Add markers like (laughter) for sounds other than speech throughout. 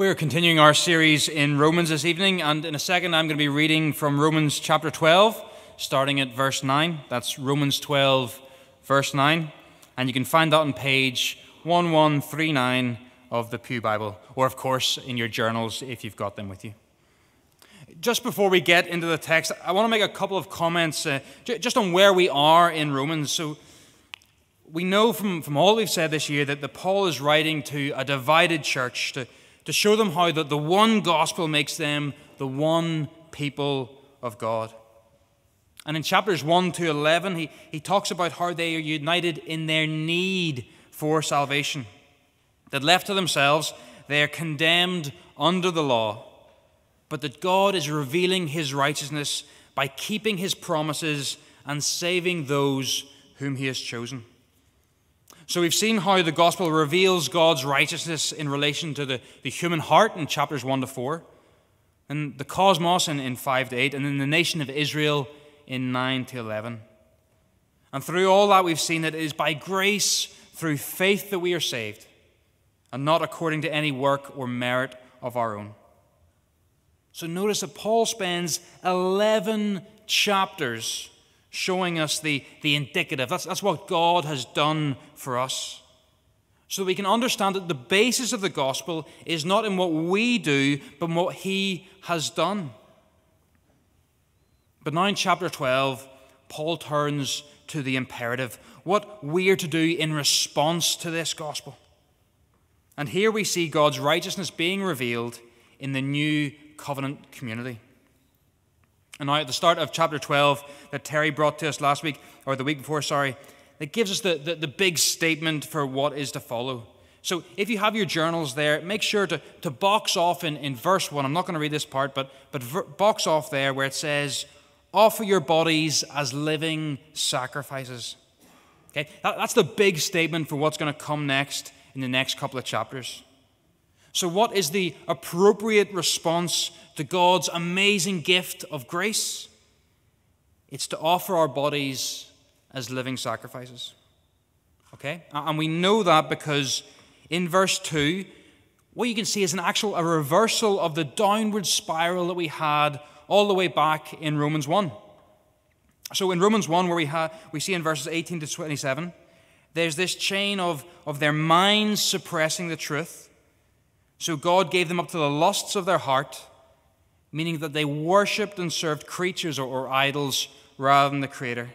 We're continuing our series in Romans this evening, and in a second, I'm going to be reading from Romans chapter 12, starting at verse 9. That's Romans 12, verse 9. And you can find that on page 1139 of the Pew Bible, or of course in your journals if you've got them with you. Just before we get into the text, I want to make a couple of comments uh, just on where we are in Romans. So, we know from, from all we've said this year that the Paul is writing to a divided church to to show them how that the one gospel makes them the one people of God. And in chapters 1 to 11, he, he talks about how they are united in their need for salvation. That left to themselves, they are condemned under the law, but that God is revealing his righteousness by keeping his promises and saving those whom he has chosen. So we've seen how the gospel reveals God's righteousness in relation to the, the human heart in chapters 1 to 4, and the cosmos in, in 5 to 8, and then the nation of Israel in 9 to 11. And through all that, we've seen that it is by grace, through faith, that we are saved, and not according to any work or merit of our own. So notice that Paul spends 11 chapters showing us the, the indicative. That's, that's what God has done for us. So we can understand that the basis of the gospel is not in what we do, but in what He has done. But now in chapter 12, Paul turns to the imperative what we are to do in response to this gospel. And here we see God's righteousness being revealed in the new covenant community. And now, at the start of chapter 12 that Terry brought to us last week, or the week before, sorry, it gives us the, the, the, big statement for what is to follow. So, if you have your journals there, make sure to, to box off in, in verse 1. I'm not going to read this part, but, but ver, box off there where it says, Offer your bodies as living sacrifices. Okay, that, that's the big statement for what's going to come next in the next couple of chapters. So, what is the appropriate response to God's amazing gift of grace? It's to offer our bodies as living sacrifices. Okay? And we know that because in verse 2, what you can see is an actual a reversal of the downward spiral that we had all the way back in Romans 1. So in Romans 1, where we, have, we see in verses 18 to 27, there's this chain of, of their minds suppressing the truth so God gave them up to the lusts of their heart, meaning that they worshipped and served creatures or, or idols rather than the Creator.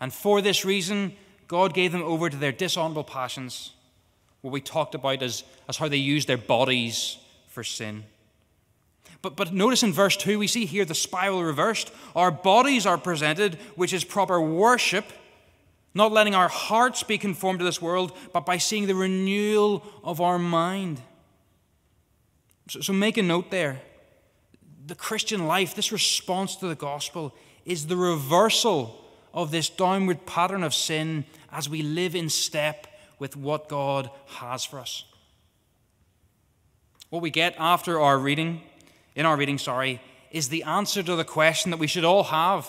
And for this reason, God gave them over to their dishonorable passions, what we talked about as, as how they used their bodies for sin. But, but notice in verse 2, we see here the spiral reversed. Our bodies are presented, which is proper worship, not letting our hearts be conformed to this world, but by seeing the renewal of our mind. So, so make a note there. The Christian life, this response to the gospel, is the reversal of this downward pattern of sin as we live in step with what God has for us. What we get after our reading, in our reading, sorry, is the answer to the question that we should all have.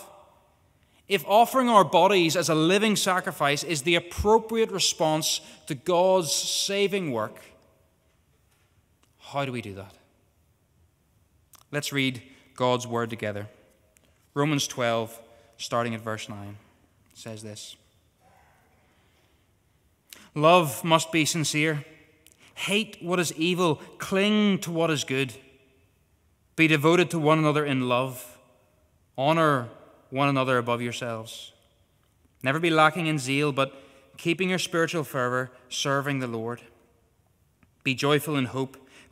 If offering our bodies as a living sacrifice is the appropriate response to God's saving work, how do we do that? Let's read God's word together. Romans 12, starting at verse 9, says this Love must be sincere. Hate what is evil, cling to what is good. Be devoted to one another in love. Honor one another above yourselves. Never be lacking in zeal, but keeping your spiritual fervor, serving the Lord. Be joyful in hope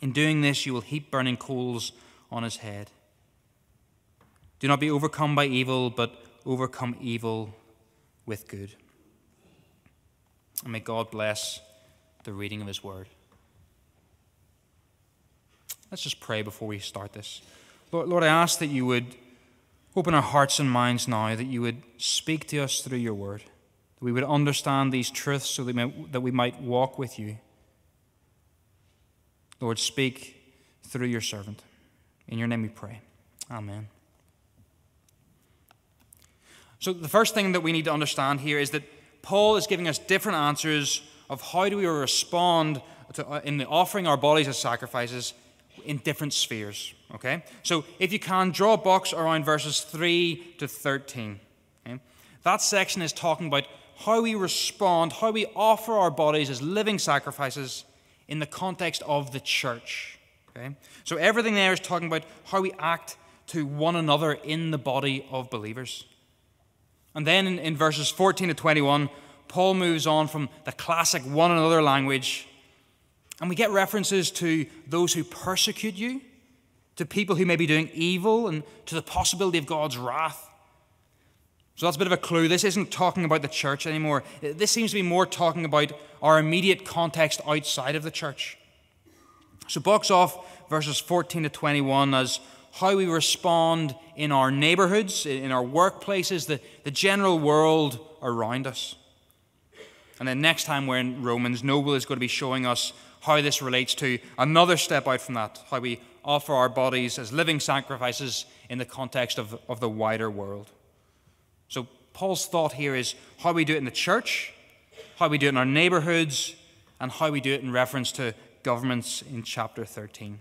In doing this, you will heap burning coals on his head. Do not be overcome by evil, but overcome evil with good. And may God bless the reading of his word. Let's just pray before we start this. Lord, Lord, I ask that you would open our hearts and minds now, that you would speak to us through your word, that we would understand these truths so that we might, that we might walk with you. Lord, speak through your servant. In your name we pray. Amen. So, the first thing that we need to understand here is that Paul is giving us different answers of how do we respond to, uh, in the offering our bodies as sacrifices in different spheres. Okay? So if you can, draw a box around verses 3 to 13. Okay? That section is talking about how we respond, how we offer our bodies as living sacrifices in the context of the church. Okay? So everything there is talking about how we act to one another in the body of believers. And then in, in verses 14 to 21, Paul moves on from the classic one another language and we get references to those who persecute you, to people who may be doing evil, and to the possibility of God's wrath. So that's a bit of a clue. This isn't talking about the church anymore. This seems to be more talking about our immediate context outside of the church. So, box off verses 14 to 21 as how we respond in our neighborhoods, in our workplaces, the, the general world around us. And then next time we're in Romans, Noble is going to be showing us how this relates to another step out from that, how we offer our bodies as living sacrifices in the context of, of the wider world. Paul's thought here is how we do it in the church, how we do it in our neighborhoods, and how we do it in reference to governments in chapter 13.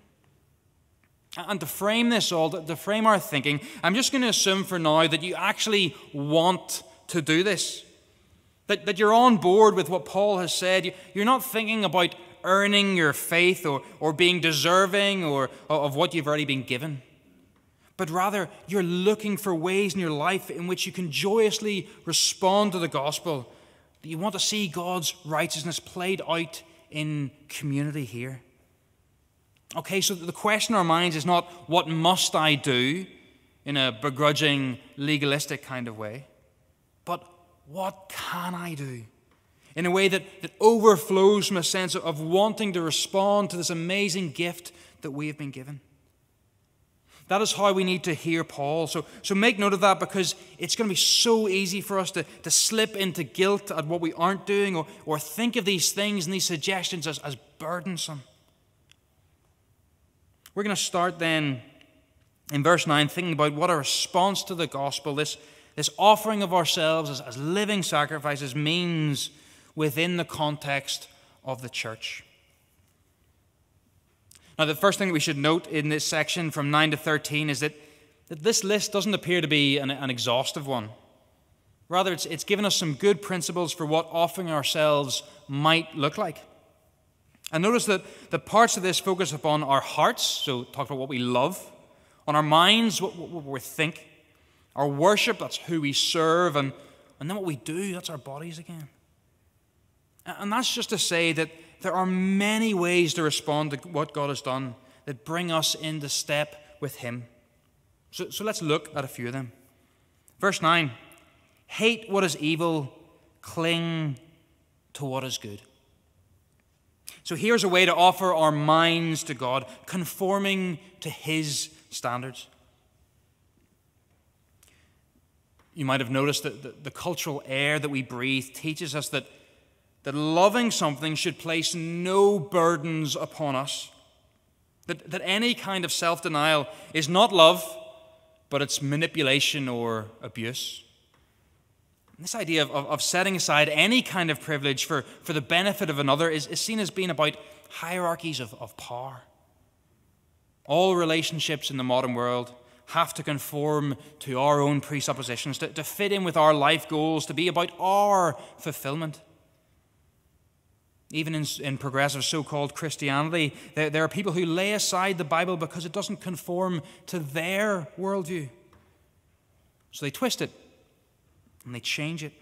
And to frame this all, to frame our thinking, I'm just going to assume for now that you actually want to do this. That, that you're on board with what Paul has said. You're not thinking about earning your faith or, or being deserving or, of what you've already been given. But rather, you're looking for ways in your life in which you can joyously respond to the gospel. That you want to see God's righteousness played out in community here. Okay, so the question in our minds is not, what must I do in a begrudging, legalistic kind of way, but what can I do? in a way that, that overflows from a sense of wanting to respond to this amazing gift that we have been given. That is how we need to hear Paul. So, so make note of that because it's going to be so easy for us to, to slip into guilt at what we aren't doing or, or think of these things and these suggestions as, as burdensome. We're going to start then in verse 9 thinking about what a response to the gospel, this, this offering of ourselves as, as living sacrifices, means within the context of the church. Now, the first thing that we should note in this section from 9 to 13 is that, that this list doesn't appear to be an, an exhaustive one. Rather, it's, it's given us some good principles for what offering ourselves might look like. And notice that the parts of this focus upon our hearts, so talk about what we love, on our minds, what, what, what we think, our worship, that's who we serve, and, and then what we do, that's our bodies again. And that's just to say that there are many ways to respond to what God has done that bring us into step with Him. So, so let's look at a few of them. Verse 9 Hate what is evil, cling to what is good. So here's a way to offer our minds to God, conforming to His standards. You might have noticed that the, the cultural air that we breathe teaches us that that loving something should place no burdens upon us. That, that any kind of self denial is not love, but it's manipulation or abuse. This idea of, of, of, setting aside any kind of privilege for, for the benefit of another is, is seen as being about hierarchies of, of power. All relationships in the modern world have to conform to our own presuppositions, to, to fit in with our life goals, to be about our fulfillment. Even in, in progressive so called Christianity, there, there are people who lay aside the Bible because it doesn't conform to their worldview. So they twist it and they change it.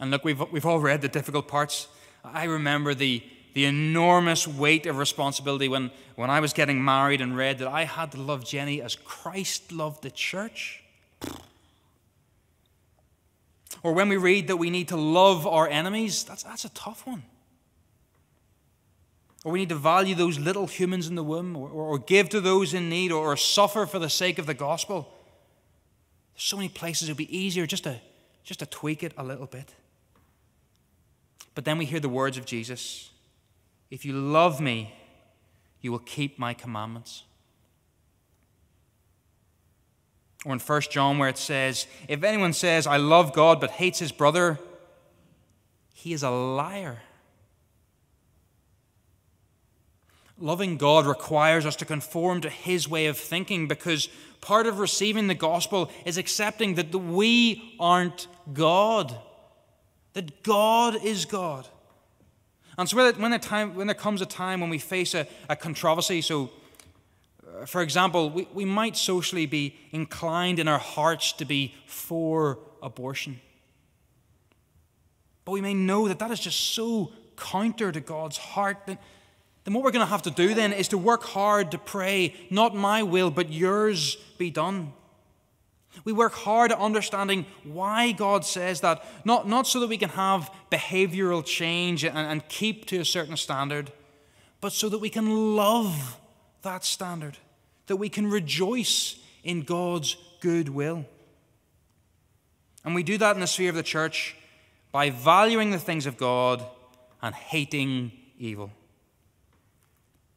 And look, we've, we've all read the difficult parts. I remember the, the enormous weight of responsibility when, when I was getting married and read that I had to love Jenny as Christ loved the church. Or when we read that we need to love our enemies, that's, that's a tough one. Or we need to value those little humans in the womb, or, or give to those in need, or, or suffer for the sake of the gospel. There's so many places it would be easier just to, just to tweak it a little bit. But then we hear the words of Jesus If you love me, you will keep my commandments. Or in 1 John, where it says, If anyone says, I love God, but hates his brother, he is a liar. Loving God requires us to conform to his way of thinking because part of receiving the gospel is accepting that we aren't God, that God is God. And so when there, time, when there comes a time when we face a, a controversy, so for example, we, we might socially be inclined in our hearts to be for abortion. But we may know that that is just so counter to God's heart that then what we're going to have to do then is to work hard to pray, not my will, but yours be done. We work hard at understanding why God says that, not, not so that we can have behavioral change and, and keep to a certain standard, but so that we can love that standard, that we can rejoice in God's good will. And we do that in the sphere of the church by valuing the things of God and hating evil.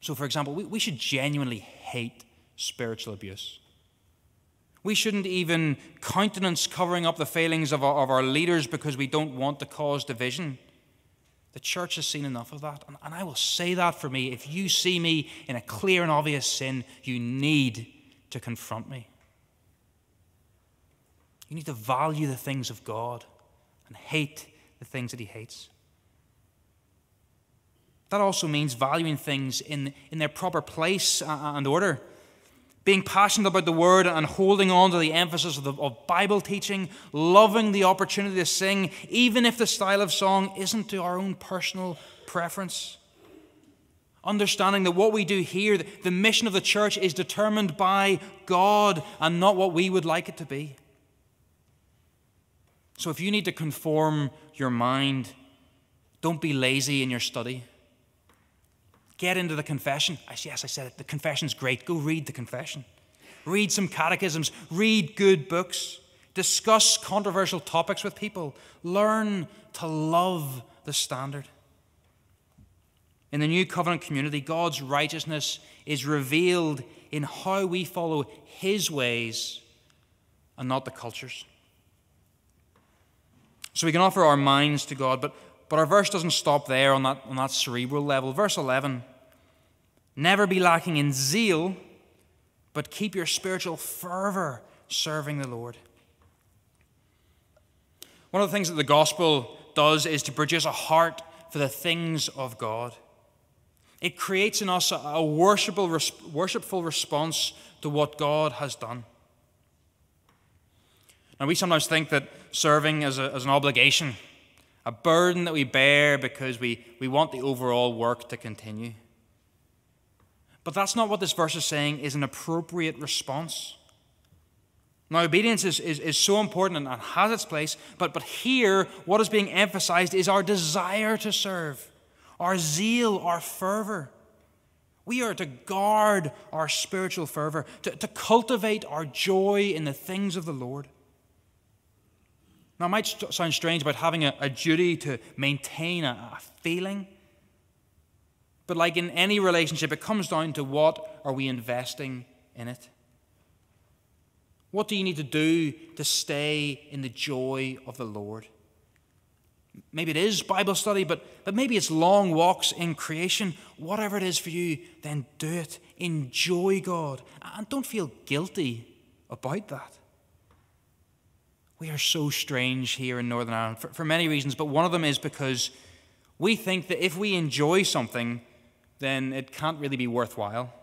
So, for example, we, we should genuinely hate spiritual abuse. We shouldn't even countenance covering up the failings of our, of our leaders because we don't want to cause division. The church has seen enough of that. And, and I will say that for me. If you see me in a clear and obvious sin, you need to confront me. You need to value the things of God and hate the things that He hates. That also means valuing things in, in their proper place uh, uh, and order being passionate about the word and holding on to the emphasis of, the, of, Bible teaching, loving the opportunity to sing, even if the style of song isn't to our own personal preference. Understanding that what we do here, the mission of the church, is determined by God and not what we would like it to be. So if you need to conform your mind, don't be lazy in your study. Get into the confession. Yes, I said it. The confession's great. Go read the confession. Read some catechisms. Read good books. Discuss controversial topics with people. Learn to love the standard. In the new covenant community, God's righteousness is revealed in how we follow His ways and not the culture's. So we can offer our minds to God, but, but our verse doesn't stop there on that, on that cerebral level. Verse 11 Never be lacking in zeal, but keep your spiritual fervor serving the Lord. One of the things that the gospel does is to produce a heart for the things of God. It creates in us a worshipful, response to what God has done. Now, we sometimes think that serving is, a, is an obligation, a burden that we bear because we, we want the overall work to continue. But that's not what this verse is saying is an appropriate response. Now, obedience is, is, is so important and has its place, but, but here, what is being emphasized is our desire to serve, our zeal, our fervor. We are to guard our spiritual fervor, to, to cultivate our joy in the things of the Lord. Now, it might sound strange about having a, a duty to maintain a, a feeling. But like in any relationship, it comes down to what are we investing in it? What do you need to do to stay in the joy of the Lord? Maybe it is Bible study, but, but maybe it's long walks in creation. Whatever it is for you, then do it. Enjoy God. And don't feel guilty about that. We are so strange here in Northern Ireland for, for many reasons, but one of them is because we think that if we enjoy something, then it can't really be worthwhile.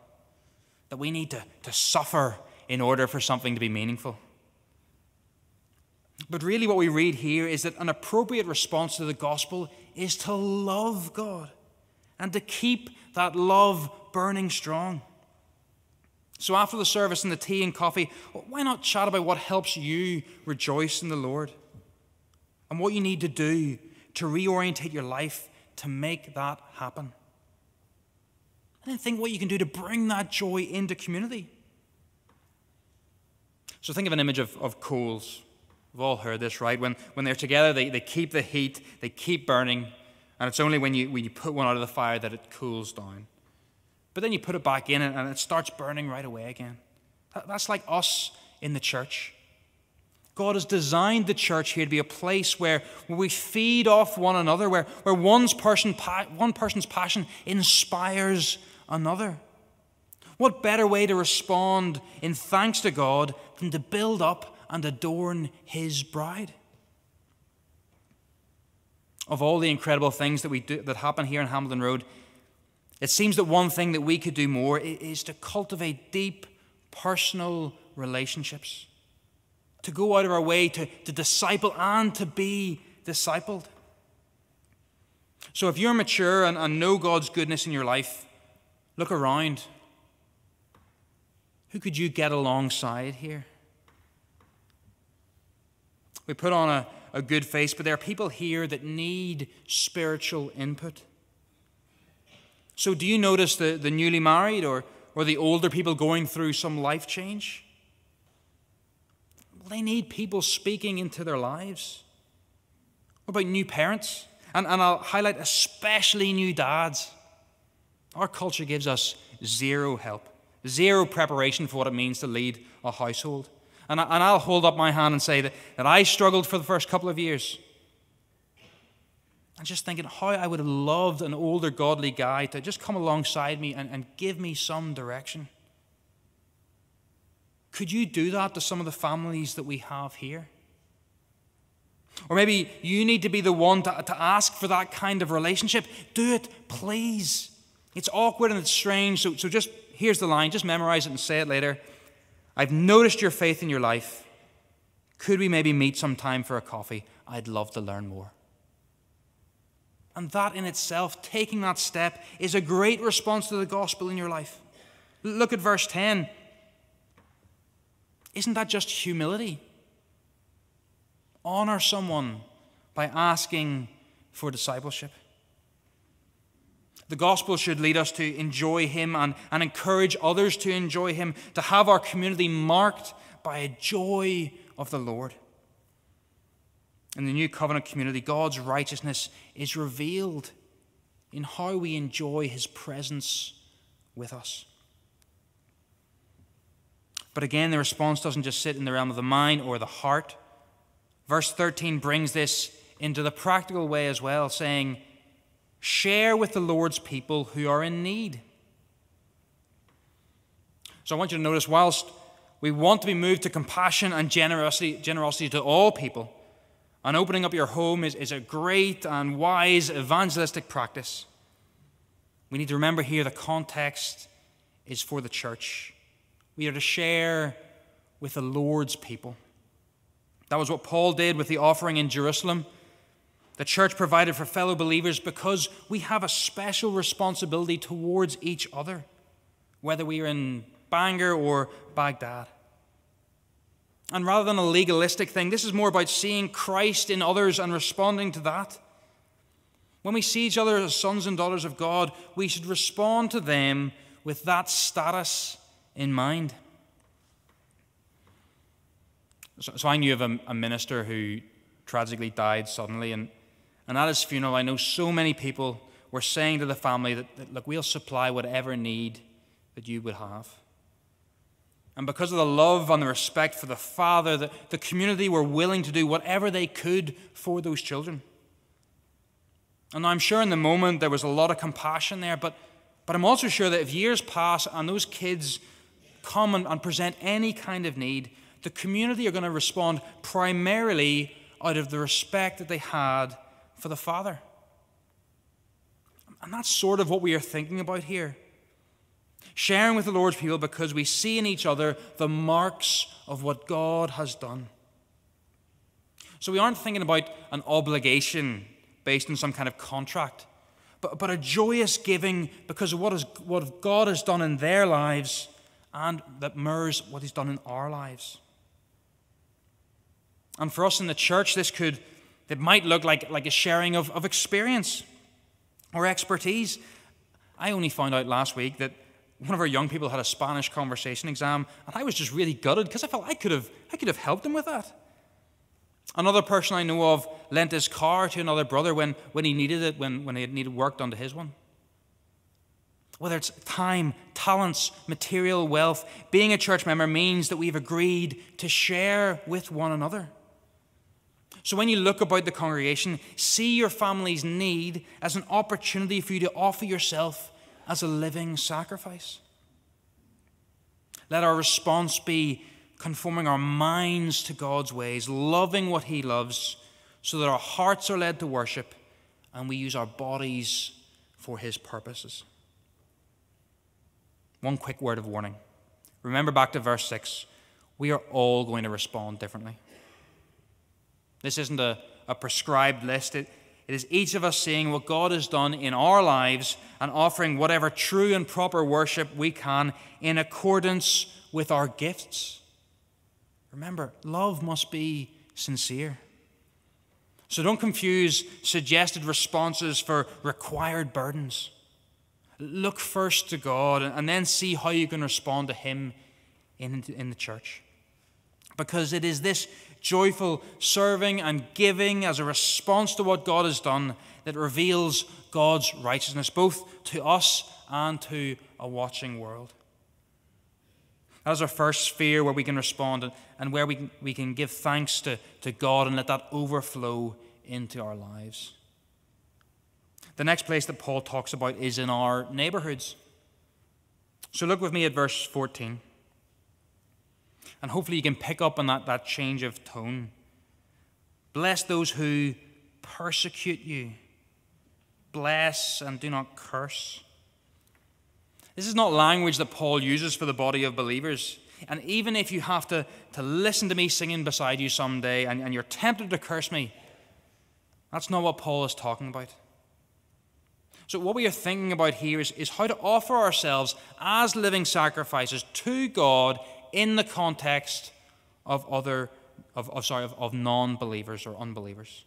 That we need to, to suffer in order for something to be meaningful. But really, what we read here is that an appropriate response to the gospel is to love God and to keep that love burning strong. So, after the service and the tea and coffee, why not chat about what helps you rejoice in the Lord and what you need to do to reorientate your life to make that happen? And then think what you can do to bring that joy into community. So, think of an image of, of coals. We've all heard this, right? When, when they're together, they, they keep the heat, they keep burning, and it's only when you, when you put one out of the fire that it cools down. But then you put it back in and it starts burning right away again. That's like us in the church. God has designed the church here to be a place where, we feed off one another, where, where one's person, one person's passion inspires another. What better way to respond in thanks to God than to build up and adorn his bride. Of all the incredible things that, we do, that happen here in Hamilton Road, it seems that one thing that we could do more is to cultivate deep personal relationships, to go out of our way to, to disciple and to be discipled. So if you're mature and, and know God's goodness in your life, look around. Who could you get alongside here? We put on a, a good face, but there are people here that need spiritual input. So, do you notice the, the newly married or, or the older people going through some life change? Well, they need people speaking into their lives. What about new parents? And, and I'll highlight especially new dads. Our culture gives us zero help, zero preparation for what it means to lead a household. And, I, and I'll hold up my hand and say that, that I struggled for the first couple of years. And just thinking how I would have loved an older godly guy to just come alongside me and, and give me some direction. Could you do that to some of the families that we have here? Or maybe you need to be the one to, to ask for that kind of relationship. Do it, please. It's awkward and it's strange, so, so just here's the line, just memorize it and say it later. I've noticed your faith in your life. Could we maybe meet sometime for a coffee? I'd love to learn more. And that in itself, taking that step, is a great response to the gospel in your life. Look at verse 10. Isn't that just humility? Honor someone by asking for discipleship. The gospel should lead us to enjoy Him and, and encourage others to enjoy Him, to have our community marked by a joy of the Lord. In the new covenant community, God's righteousness is revealed in how we enjoy His presence with us. But again, the response doesn't just sit in the realm of the mind or the heart. Verse 13 brings this into the practical way as well, saying, Share with the Lord's people who are in need. So I want you to notice, whilst we want to be moved to compassion and generosity, generosity to all people, and opening up your home is, is a great and wise evangelistic practice. We need to remember here the context is for the church. We are to share with the Lord's people. That was what Paul did with the offering in Jerusalem the church provided for fellow believers because we have a special responsibility towards each other, whether we are in Bangor or Baghdad. And rather than a legalistic thing, this is more about seeing Christ in others and responding to that. When we see each other as sons and daughters of God, we should respond to them with that status in mind. So, so I knew of a, a minister who tragically died suddenly, and and at his funeral, I know so many people were saying to the family that, that, look, we'll supply whatever need that you would have. And because of the love and the respect for the father, the, the community were willing to do whatever they could for those children. And I'm sure in the moment there was a lot of compassion there, but, but I'm also sure that if years pass and those kids come and, and present any kind of need, the community are going to respond primarily out of the respect that they had for the Father. And that's sort of what we are thinking about here. Sharing with the Lord's people because we see in each other the marks of what God has done. So we aren't thinking about an obligation based on some kind of contract, but, but a joyous giving because of what, is, what God has done in their lives and that mirrors what He's done in our lives. And for us in the church, this could, it might look like, like a sharing of, of experience or expertise. I only found out last week that one of our young people had a Spanish conversation exam, and I was just really gutted because I felt I could have, I could have helped him with that. Another person I know of lent his car to another brother when, when he needed it, when, when he needed work done to his one. Whether it's time, talents, material wealth, being a church member means that we've agreed to share with one another. So when you look about the congregation, see your family's need as an opportunity for you to offer yourself as a living sacrifice. Let our response be conforming our minds to God's ways, loving what He loves, so that our hearts are led to worship and we use our bodies for His purposes. One quick word of warning. Remember back to verse 6. We are all going to respond differently. This isn't a, a prescribed list. It, it is each of us seeing what God has done in our lives and offering whatever true and proper worship we can in accordance with our gifts. Remember, love must be sincere. So don't confuse suggested responses for required burdens. Look first to God and then see how you can respond to Him in, in the church. Because it is this joyful serving and giving as a response to what God has done that reveals God's righteousness, both to us and to a watching world. That is our first sphere where we can respond and where we can, we can give thanks to, to God and let that overflow into our lives. The next place that Paul talks about is in our neighborhoods. So look with me at verse 14. And hopefully you can pick up on that, that change of tone. Bless those who persecute you. Bless and do not curse. This is not language that Paul uses for the body of believers. And even if you have to, to listen to me singing beside you someday and, and you're tempted to curse me, that's not what Paul is talking about. So, what we are thinking about here is, is how to offer ourselves as living sacrifices to God in the context of other, of, of sorry, of, of non believers or unbelievers.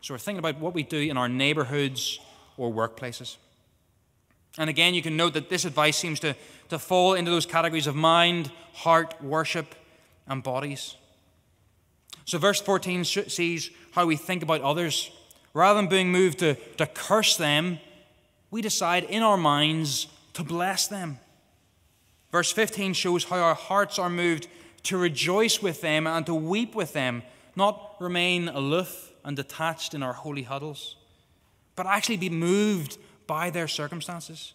So, we're thinking about what we do in our neighborhoods or workplaces. And again, you can note that this advice seems to, to fall into those categories of mind, heart, worship, and bodies. So, verse 14 sees how we think about others Rather than being moved to, to curse them, we decide in our minds to bless them. Verse 15 shows how our hearts are moved to rejoice with them and to weep with them, not remain aloof and detached in our holy huddles, but actually be moved by their circumstances.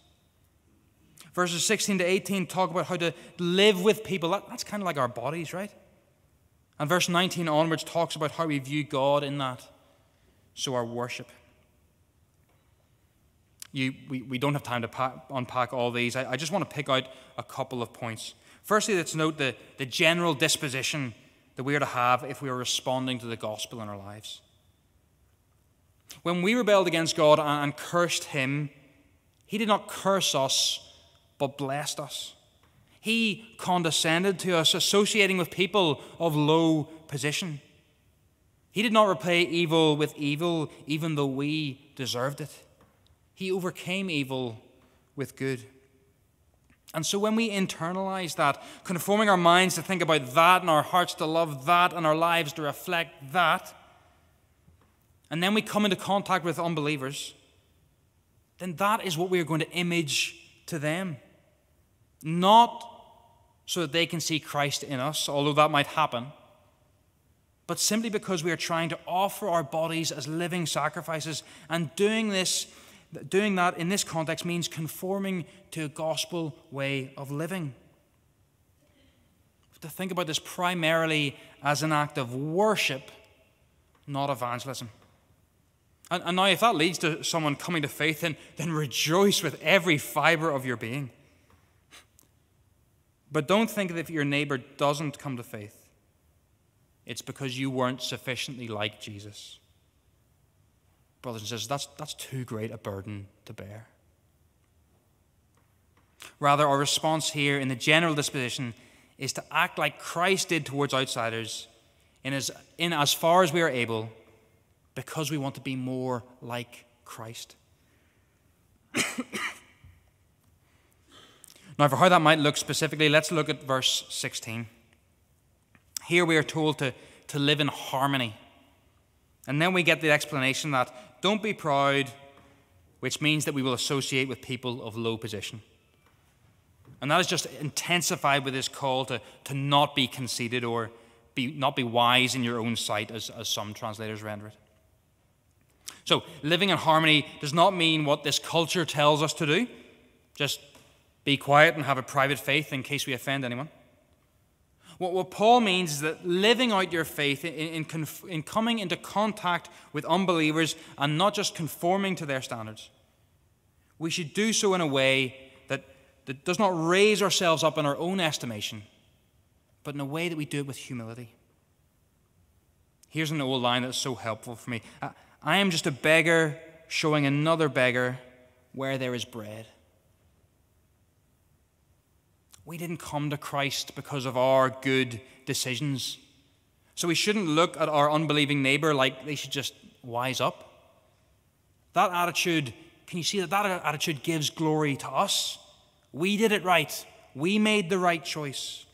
Verses 16 to 18 talk about how to live with people. That, that's kind of like our bodies, right? And verse 19 onwards talks about how we view God in that so our worship. You, we, we don't have time to pack, unpack all these. I, I just want to pick out a couple of points. Firstly, let's note the, the general disposition that we are to have if we are responding to the gospel in our lives. When we rebelled against God and, and cursed Him, He did not curse us, but blessed us. He condescended to us, associating with people of low position. He did not repay evil with evil, even though we deserved it. He overcame evil with good. And so when we internalize that, conforming our minds to think about that and our hearts to love that and our lives to reflect that, and then we come into contact with unbelievers, then that is what we are going to image to them. Not so that they can see Christ in us, although that might happen but simply because we are trying to offer our bodies as living sacrifices. And doing this, doing that in this context means conforming to a gospel way of living. To think about this primarily as an act of worship, not evangelism. And, and now, if that leads to someone coming to faith, then, then rejoice with every fiber of your being. But don't think that if your neighbor doesn't come to faith, it's because you weren't sufficiently like Jesus. Brothers and sisters, that's, that's too great a burden to bear. Rather, our response here in the general disposition is to act like Christ did towards outsiders in as, in as far as we are able because we want to be more like Christ. (coughs) now, for how that might look specifically, let's look at verse 16. Here we are told to, to live in harmony. And then we get the explanation that don't be proud, which means that we will associate with people of low position. And that is just intensified with this call to, to not be conceited or be, not be wise in your own sight, as, as some translators render it. So, living in harmony does not mean what this culture tells us to do. Just be quiet and have a private faith in case we offend anyone. What, what Paul means is that living out your faith in, in, conf, in coming into contact with unbelievers and not just conforming to their standards, we should do so in a way that, that does not raise ourselves up in our own estimation, but in a way that we do it with humility. Here's an old line that's so helpful for me. I am just a beggar showing another beggar where there is bread. We didn't come to Christ because of our good decisions. So we shouldn't look at our unbelieving neighbor like they should just wise up. That attitude, can you see that that attitude gives glory to us? We did it right. We made the right choice.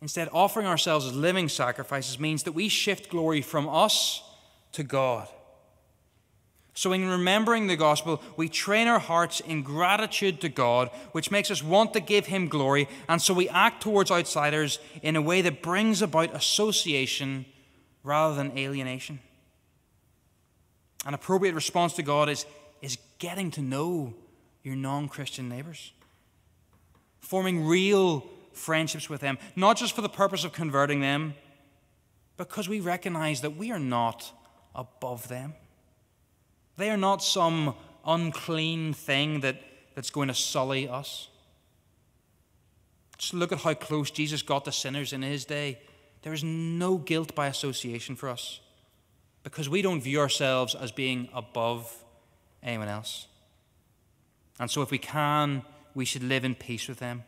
Instead, offering ourselves as living sacrifices means that we shift glory from us to God. So, in remembering the gospel, we train our hearts in gratitude to God, which makes us want to give Him glory. And so we act towards outsiders in a way that brings about association rather than alienation. An appropriate response to God is, is getting to know your non Christian neighbors, forming real friendships with them, not just for the purpose of converting them, because we recognize that we are not above them. They are not some unclean thing that, that's going to sully us. Just look at how close Jesus got to sinners in his day. There is no guilt by association for us because we don't view ourselves as being above anyone else. And so, if we can, we should live in peace with them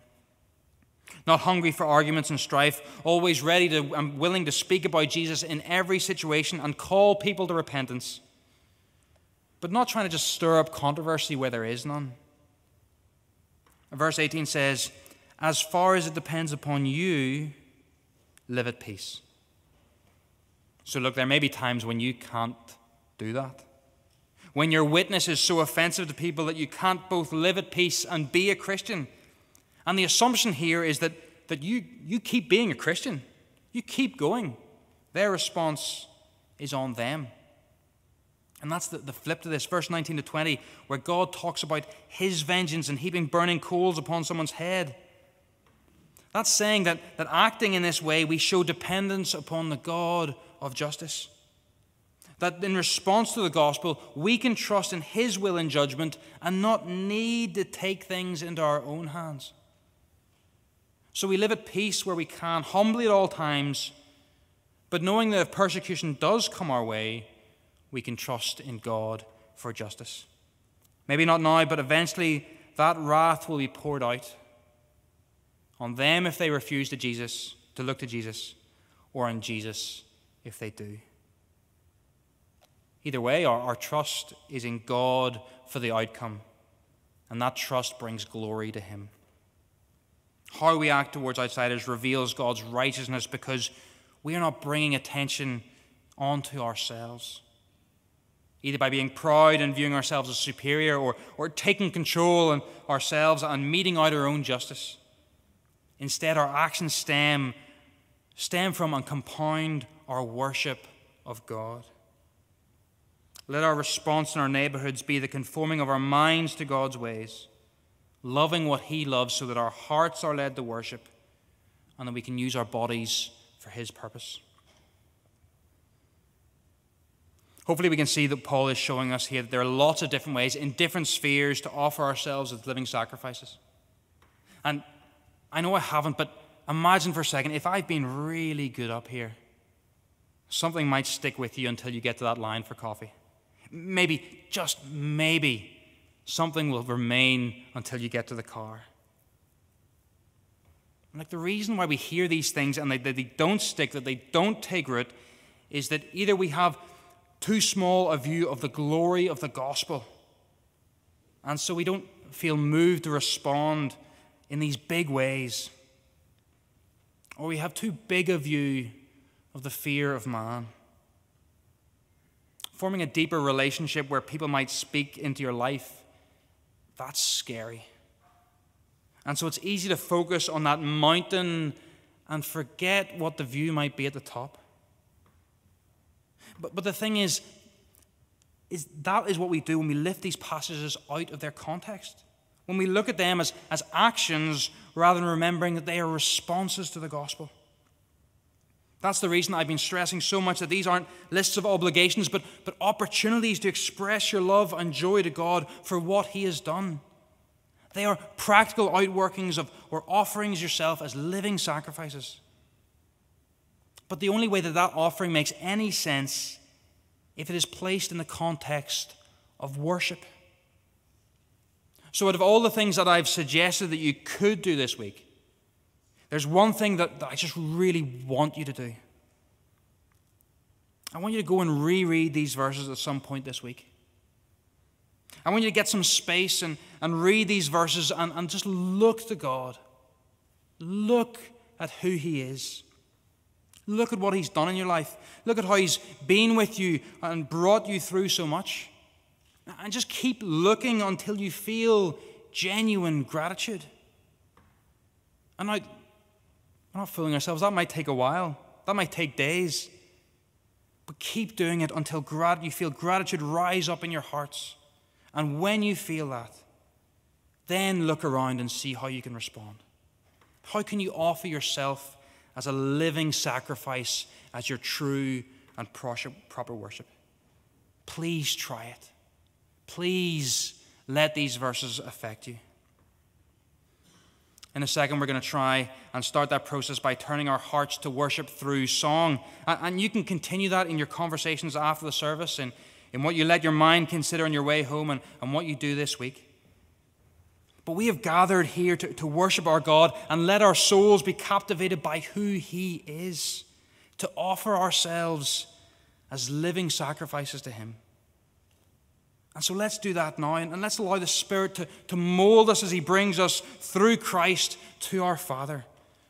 not hungry for arguments and strife, always ready to and willing to speak about Jesus in every situation and call people to repentance, but not trying to just stir up controversy where there is none. Verse 18 says, As far as it depends upon you, live at peace. So, look, there may be times when you can't do that. When your witness is so offensive to people that you can't both live at peace and be a Christian. And the assumption here is that, that you, you keep being a Christian, you keep going. Their response is on them. And that's the, the flip to this, verse 19 to 20, where God talks about his vengeance and heaping burning coals upon someone's head. That's saying that, that acting in this way, we show dependence upon the God of justice. That in response to the gospel, we can trust in his will and judgment and not need to take things into our own hands. So we live at peace where we can, humbly at all times, but knowing that if persecution does come our way, we can trust in God for justice. Maybe not now, but eventually that wrath will be poured out on them if they refuse to Jesus, to look to Jesus, or on Jesus if they do. Either way, our, our trust is in God for the outcome, and that trust brings glory to Him. How we act towards outsiders reveals God's righteousness because we are not bringing attention onto ourselves, either by being proud and viewing ourselves as superior or, or taking control in ourselves and meting out our own justice. Instead, our actions stem, stem from and compound our worship of God. Let our response in our neighborhoods be the conforming of our minds to God's ways loving what He loves so that our hearts are led to worship and that we can use our bodies for His purpose. Hopefully, we can see that Paul is showing us here that there are lots of different ways in different spheres to offer ourselves as living sacrifices. And I know I haven't, but imagine for a second if I've been really good up here, something might stick with you until you get to that line for coffee. Maybe, just maybe, something will remain until you get to the car. Like the reason why we hear these things and they, they don't stick, that they don't take root, is that either we have too small a view of the glory of the gospel, and so we don't feel moved to respond in these big ways, or we have too big a view of the fear of man. Forming a deeper relationship where people might speak into your life, that's scary. And so it's easy to focus on that mountain and forget what the view might be at the top. But, but the thing is, is that is what we do when we lift these passages out of their context. When we look at them as, as actions rather than remembering that they are responses to the gospel. That's the reason I've been stressing so much that these aren't lists of obligations, but, but opportunities to express your love and joy to God for what He has done. They are practical outworkings of or offerings yourself as living sacrifices. But the only way that that offering makes any sense if it is placed in the context of worship. So, out of all the things that I've suggested that you could do this week, there's one thing that, that I just really want you to do. I want you to go and reread these verses at some point this week. I want you to get some space and, and read these verses and, and just look to God. Look at who He is. Look at what He's done in your life. Look at how He's been with you and brought you through so much. And just keep looking until you feel genuine gratitude. And I, we're not fooling ourselves. That might take a while, that might take days. But keep doing it until you feel gratitude rise up in your hearts. And when you feel that, then look around and see how you can respond. How can you offer yourself as a living sacrifice as your true and proper worship? Please try it. Please let these verses affect you. In a second, we're going to try and start that process by turning our hearts to worship through song. And you can continue that in your conversations after the service and in what you let your mind consider on your way home and, and what you do this week. But we have gathered here to, to worship our God and let our souls be captivated by who He is, to offer ourselves as living sacrifices to Him. And so let's do that now, and let's allow the Spirit to, to mold us as He brings us through Christ to our Father,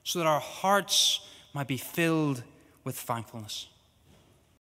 so that our hearts might be filled with thankfulness.